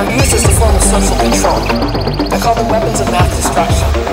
They're used as a form of social control. I call them weapons of mass destruction.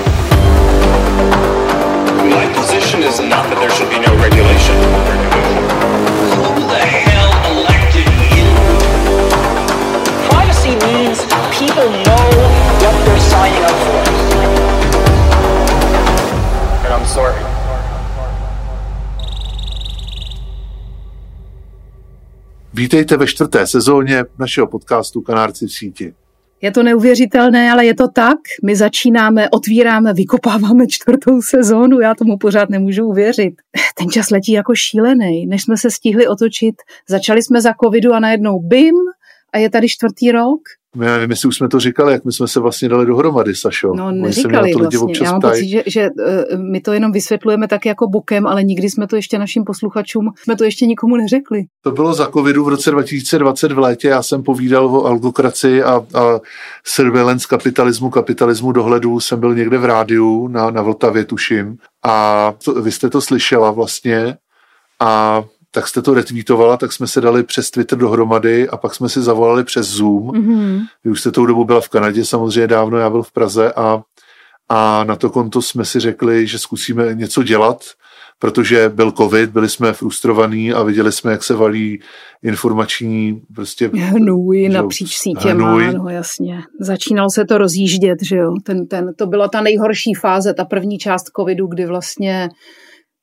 Vítejte ve čtvrté sezóně našeho podcastu Kanárci v síti. Je to neuvěřitelné, ale je to tak. My začínáme, otvíráme, vykopáváme čtvrtou sezónu, já tomu pořád nemůžu uvěřit. Ten čas letí jako šílený. Než jsme se stihli otočit, začali jsme za covidu a najednou bim a je tady čtvrtý rok. Já nevím, jestli už jsme to říkali, jak my jsme se vlastně dali dohromady, Sašo. No, neříkali to lidi vlastně. občas Já mám pocit, že, že uh, my to jenom vysvětlujeme tak jako bokem, ale nikdy jsme to ještě našim posluchačům, jsme to ještě nikomu neřekli. To bylo za covidu v roce 2020 v létě. Já jsem povídal o algokracii a, a surveillance kapitalismu, kapitalismu dohledu. Jsem byl někde v rádiu na, na Vltavě, tuším. A to, vy jste to slyšela vlastně. A tak jste to retweetovala, tak jsme se dali přes Twitter dohromady a pak jsme si zavolali přes Zoom. Mm-hmm. Vy už jste tou dobu byla v Kanadě, samozřejmě dávno, já byl v Praze a, a na to konto jsme si řekli, že zkusíme něco dělat, protože byl covid, byli jsme frustrovaní a viděli jsme, jak se valí informační prostě Hnůj napříč sítěma, hnůj. no jasně. Začínalo se to rozjíždět, že jo. Ten, ten, to byla ta nejhorší fáze, ta první část covidu, kdy vlastně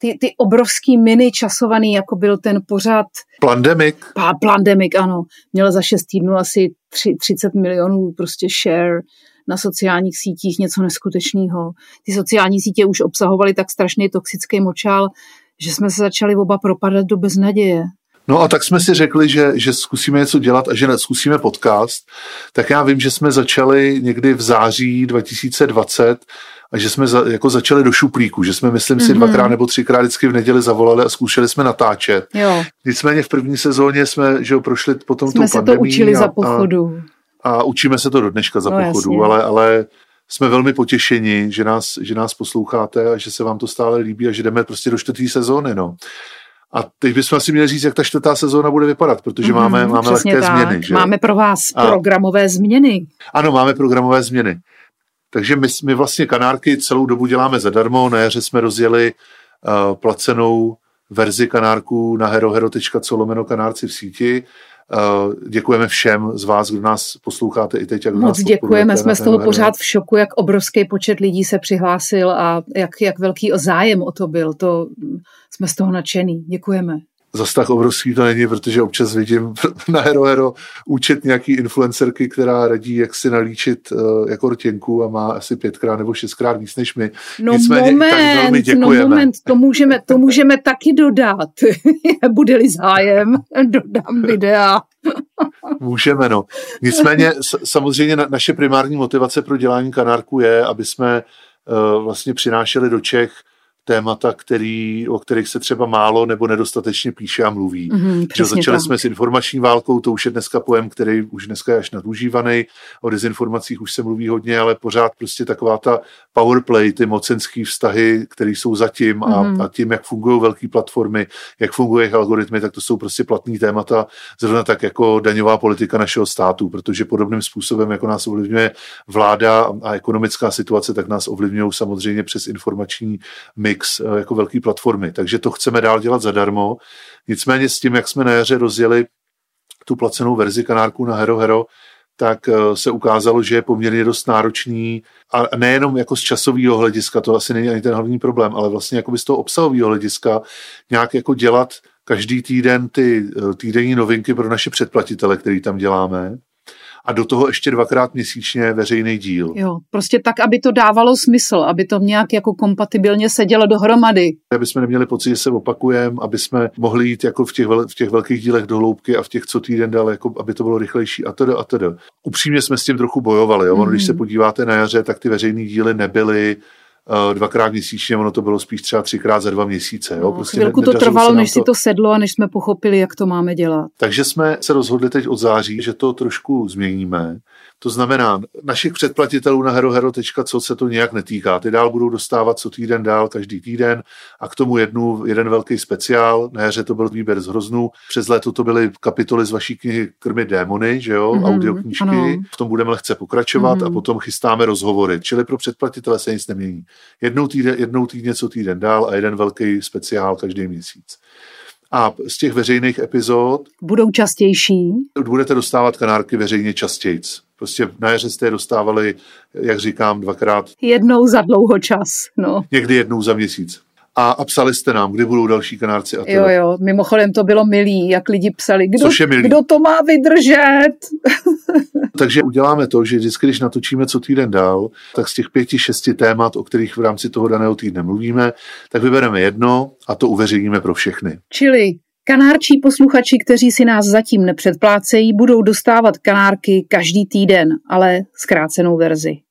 ty, ty obrovský mini časovaný, jako byl ten pořád Plandemic, pa- Plandemic, ano, měl za šest týdnů asi tři, 30 milionů prostě share na sociálních sítích, něco neskutečného. Ty sociální sítě už obsahovaly tak strašný toxický močál, že jsme se začali oba propadat do beznaděje. No a tak jsme si řekli, že, že zkusíme něco dělat a že zkusíme podcast. Tak já vím, že jsme začali někdy v září 2020 a že jsme za, jako začali do šuplíku, že jsme, myslím si, Mhm. dvakrát nebo třikrát vždycky v neděli zavolali a zkoušeli jsme natáčet. Jo, Nicméně v první sezóně jsme že jo, prošli potom jsme tou se to učili a, za pochodu. A, a učíme se to do dneška za No, pochodu, jasně. ale, ale jsme velmi potěšeni, že nás, že nás posloucháte a že se vám to stále líbí a že jdeme prostě do čtvrtý sezóny. No. A teď bychom asi měli říct, jak ta čtvrtá sezóna bude vypadat, protože Mhm, máme, máme lehké tak. změny. Že? Máme pro vás A- programové změny. Ano, máme programové změny. Takže my, my vlastně kanárky celou dobu děláme zadarmo. Na jaře jsme rozjeli uh, placenou verzi kanárků na herohero.co lomeno kanárci v síti. Uh, děkujeme všem z vás, kdo nás posloucháte i teď. Jak nás Moc děkujeme, jsme z toho Hero. pořád v šoku, jak obrovský počet lidí se přihlásil a jak, jak velký zájem o to byl. To jsme z toho nadšený. Děkujeme. Zas tak obrovský to není, protože občas vidím na Hero Hero účet nějaký influencerky, která radí, jak si nalíčit uh, jako rtěnku a má asi pětkrát nebo šestkrát víc než my. No Nicméně i tak velmi moment, no děkujeme. moment, to můžeme, to můžeme taky dodat. Bude-li zájem, dodám videa. Můžeme, no. Nicméně samozřejmě na, naše primární motivace pro dělání kanárku je, aby jsme uh, vlastně přinášeli do Čech témata, který, o kterých se třeba málo nebo nedostatečně píše a mluví. Mhm, Že začali tak. jsme s informační válkou, to už je dneska pojem, který už dneska je až nadužívaný. O dezinformacích už se mluví hodně, ale pořád prostě taková ta powerplay, ty mocenský vztahy, které jsou zatím a, Mhm. a tím, jak fungují velké platformy, jak fungují jejich algoritmy, tak to jsou prostě platný témata, zrovna tak jako daňová politika našeho státu, protože podobným způsobem, jako nás ovlivňuje vláda a ekonomická situace, tak nás ovlivňují samozřejmě přes informační mix eh, jako velké platformy. Takže to chceme dál dělat zadarmo. Nicméně s tím, jak jsme na jaře rozjeli tu placenou verzi kanárku na Hero Hero, tak eh, se ukázalo, že je poměrně dost náročný a nejenom jako z časového hlediska, to asi není ani ten hlavní problém, ale vlastně jako z toho obsahového hlediska nějak jako dělat každý týden ty eh, týdenní novinky pro naše předplatitele, který tam děláme a do toho ještě dvakrát měsíčně veřejný díl. Jo, prostě tak, aby to dávalo smysl, aby to nějak jako kompatibilně sedělo dohromady. aby jsme neměli pocit, že se opakujeme, aby jsme mohli jít jako v těch, vel, v těch velkých dílech do hloubky a v těch co týden dál, jako aby to bylo rychlejší a tedy a tedy. Upřímně jsme s tím trochu bojovali. Jo? Ono, když se podíváte na jaře, tak ty veřejné díly nebyly dvakrát měsíčně, ono to bylo spíš třeba třikrát za dva měsíce. Jo? No, Prostě Chvilku to trvalo, než si to sedlo a než jsme pochopili, jak to máme dělat. Takže jsme se rozhodli teď od září, že to trošku změníme. To znamená, našich předplatitelů na herohero.co se to nějak netýká. Ty dál budou dostávat co týden dál, každý týden a k tomu jednu, jeden velký speciál. Na jaře to byl výběr z hroznů. Přes léto to byly kapitoly z vaší knihy Krmy démony, že jo, mm-hmm, audioknížky. Ano. V tom budeme lehce pokračovat mm-hmm. a potom chystáme rozhovory. Čili pro předplatitele se nic nemění. Jednou týden, jednou týdně, co týden dál a jeden velký speciál každý měsíc. A z těch veřejných epizod budou častější. Budete dostávat kanárky veřejně častěji. Prostě na jaře jste je dostávali, jak říkám, dvakrát. Jednou za dlouho čas, no. Někdy jednou za měsíc. A, a psali jste nám, kdy budou další kanárci. A jo, jo, mimochodem to bylo milý, jak lidi psali, kdo, kdo to má vydržet. Takže uděláme to, že vždycky, když natočíme co týden dál, tak z těch pěti, šesti témat, o kterých v rámci toho daného týdne mluvíme, tak vybereme jedno a to uveřejníme pro všechny. Čili Kanárčí posluchači, kteří si nás zatím nepředplácejí, budou dostávat kanárky každý týden, ale zkrácenou verzi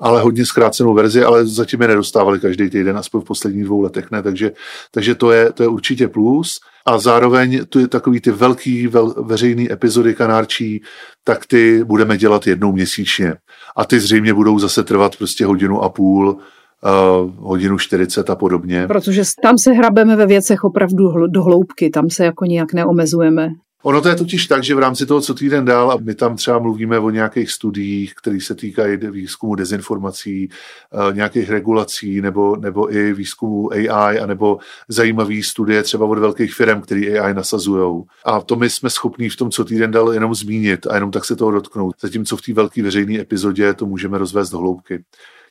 ale hodně zkrácenou verzi, ale zatím je nedostávali každý týden, aspoň v posledních dvou letech ne, takže, takže to, je, to je určitě plus. A zároveň tu je takový ty velký vel, veřejný epizody kanárčí, tak ty budeme dělat jednou měsíčně. A ty zřejmě budou zase trvat prostě hodinu a půl, uh, hodinu 40 a podobně. Protože tam se hrabeme ve věcech opravdu do hloubky, tam se jako nijak neomezujeme. Ono to je totiž tak, že v rámci toho, co týden dál, a my tam třeba mluvíme o nějakých studiích, které se týkají výzkumu dezinformací, eh, nějakých regulací nebo, nebo i výzkumu AI, anebo zajímavé studie třeba od velkých firm, které AI nasazují. A to my jsme schopní v tom, co týden dal, jenom zmínit a jenom tak se toho dotknout. Zatímco v té velké veřejné epizodě to můžeme rozvést do hloubky.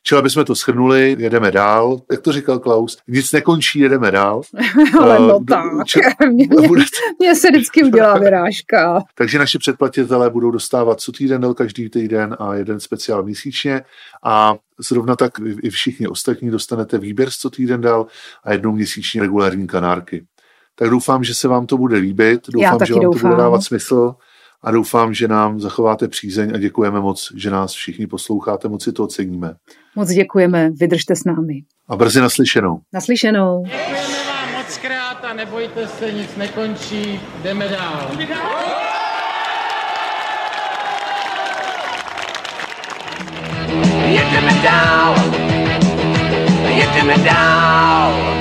Čili aby jsme to schrnuli, jedeme dál. Jak to říkal Klaus, nic nekončí, jedeme dál. Ale no uh, tak, či, mě, mě se vždycky udělá vyrážka. Takže naši předplatitelé budou dostávat co týden del každý týden a jeden speciál měsíčně a zrovna tak i všichni ostatní dostanete výběr z co týden dal a jednou měsíčně regulární kanárky. Tak doufám, že se vám to bude líbit, doufám, že vám doufám. to bude dávat smysl a doufám, že nám zachováte přízeň a děkujeme moc, že nás všichni posloucháte, moc si to oceníme. Moc děkujeme, vydržte s námi. A brzy naslyšenou. Naslyšenou. Děkujeme vám moc krát a nebojte se, nic nekončí, jdeme dál. Jedeme dál, jedeme dál.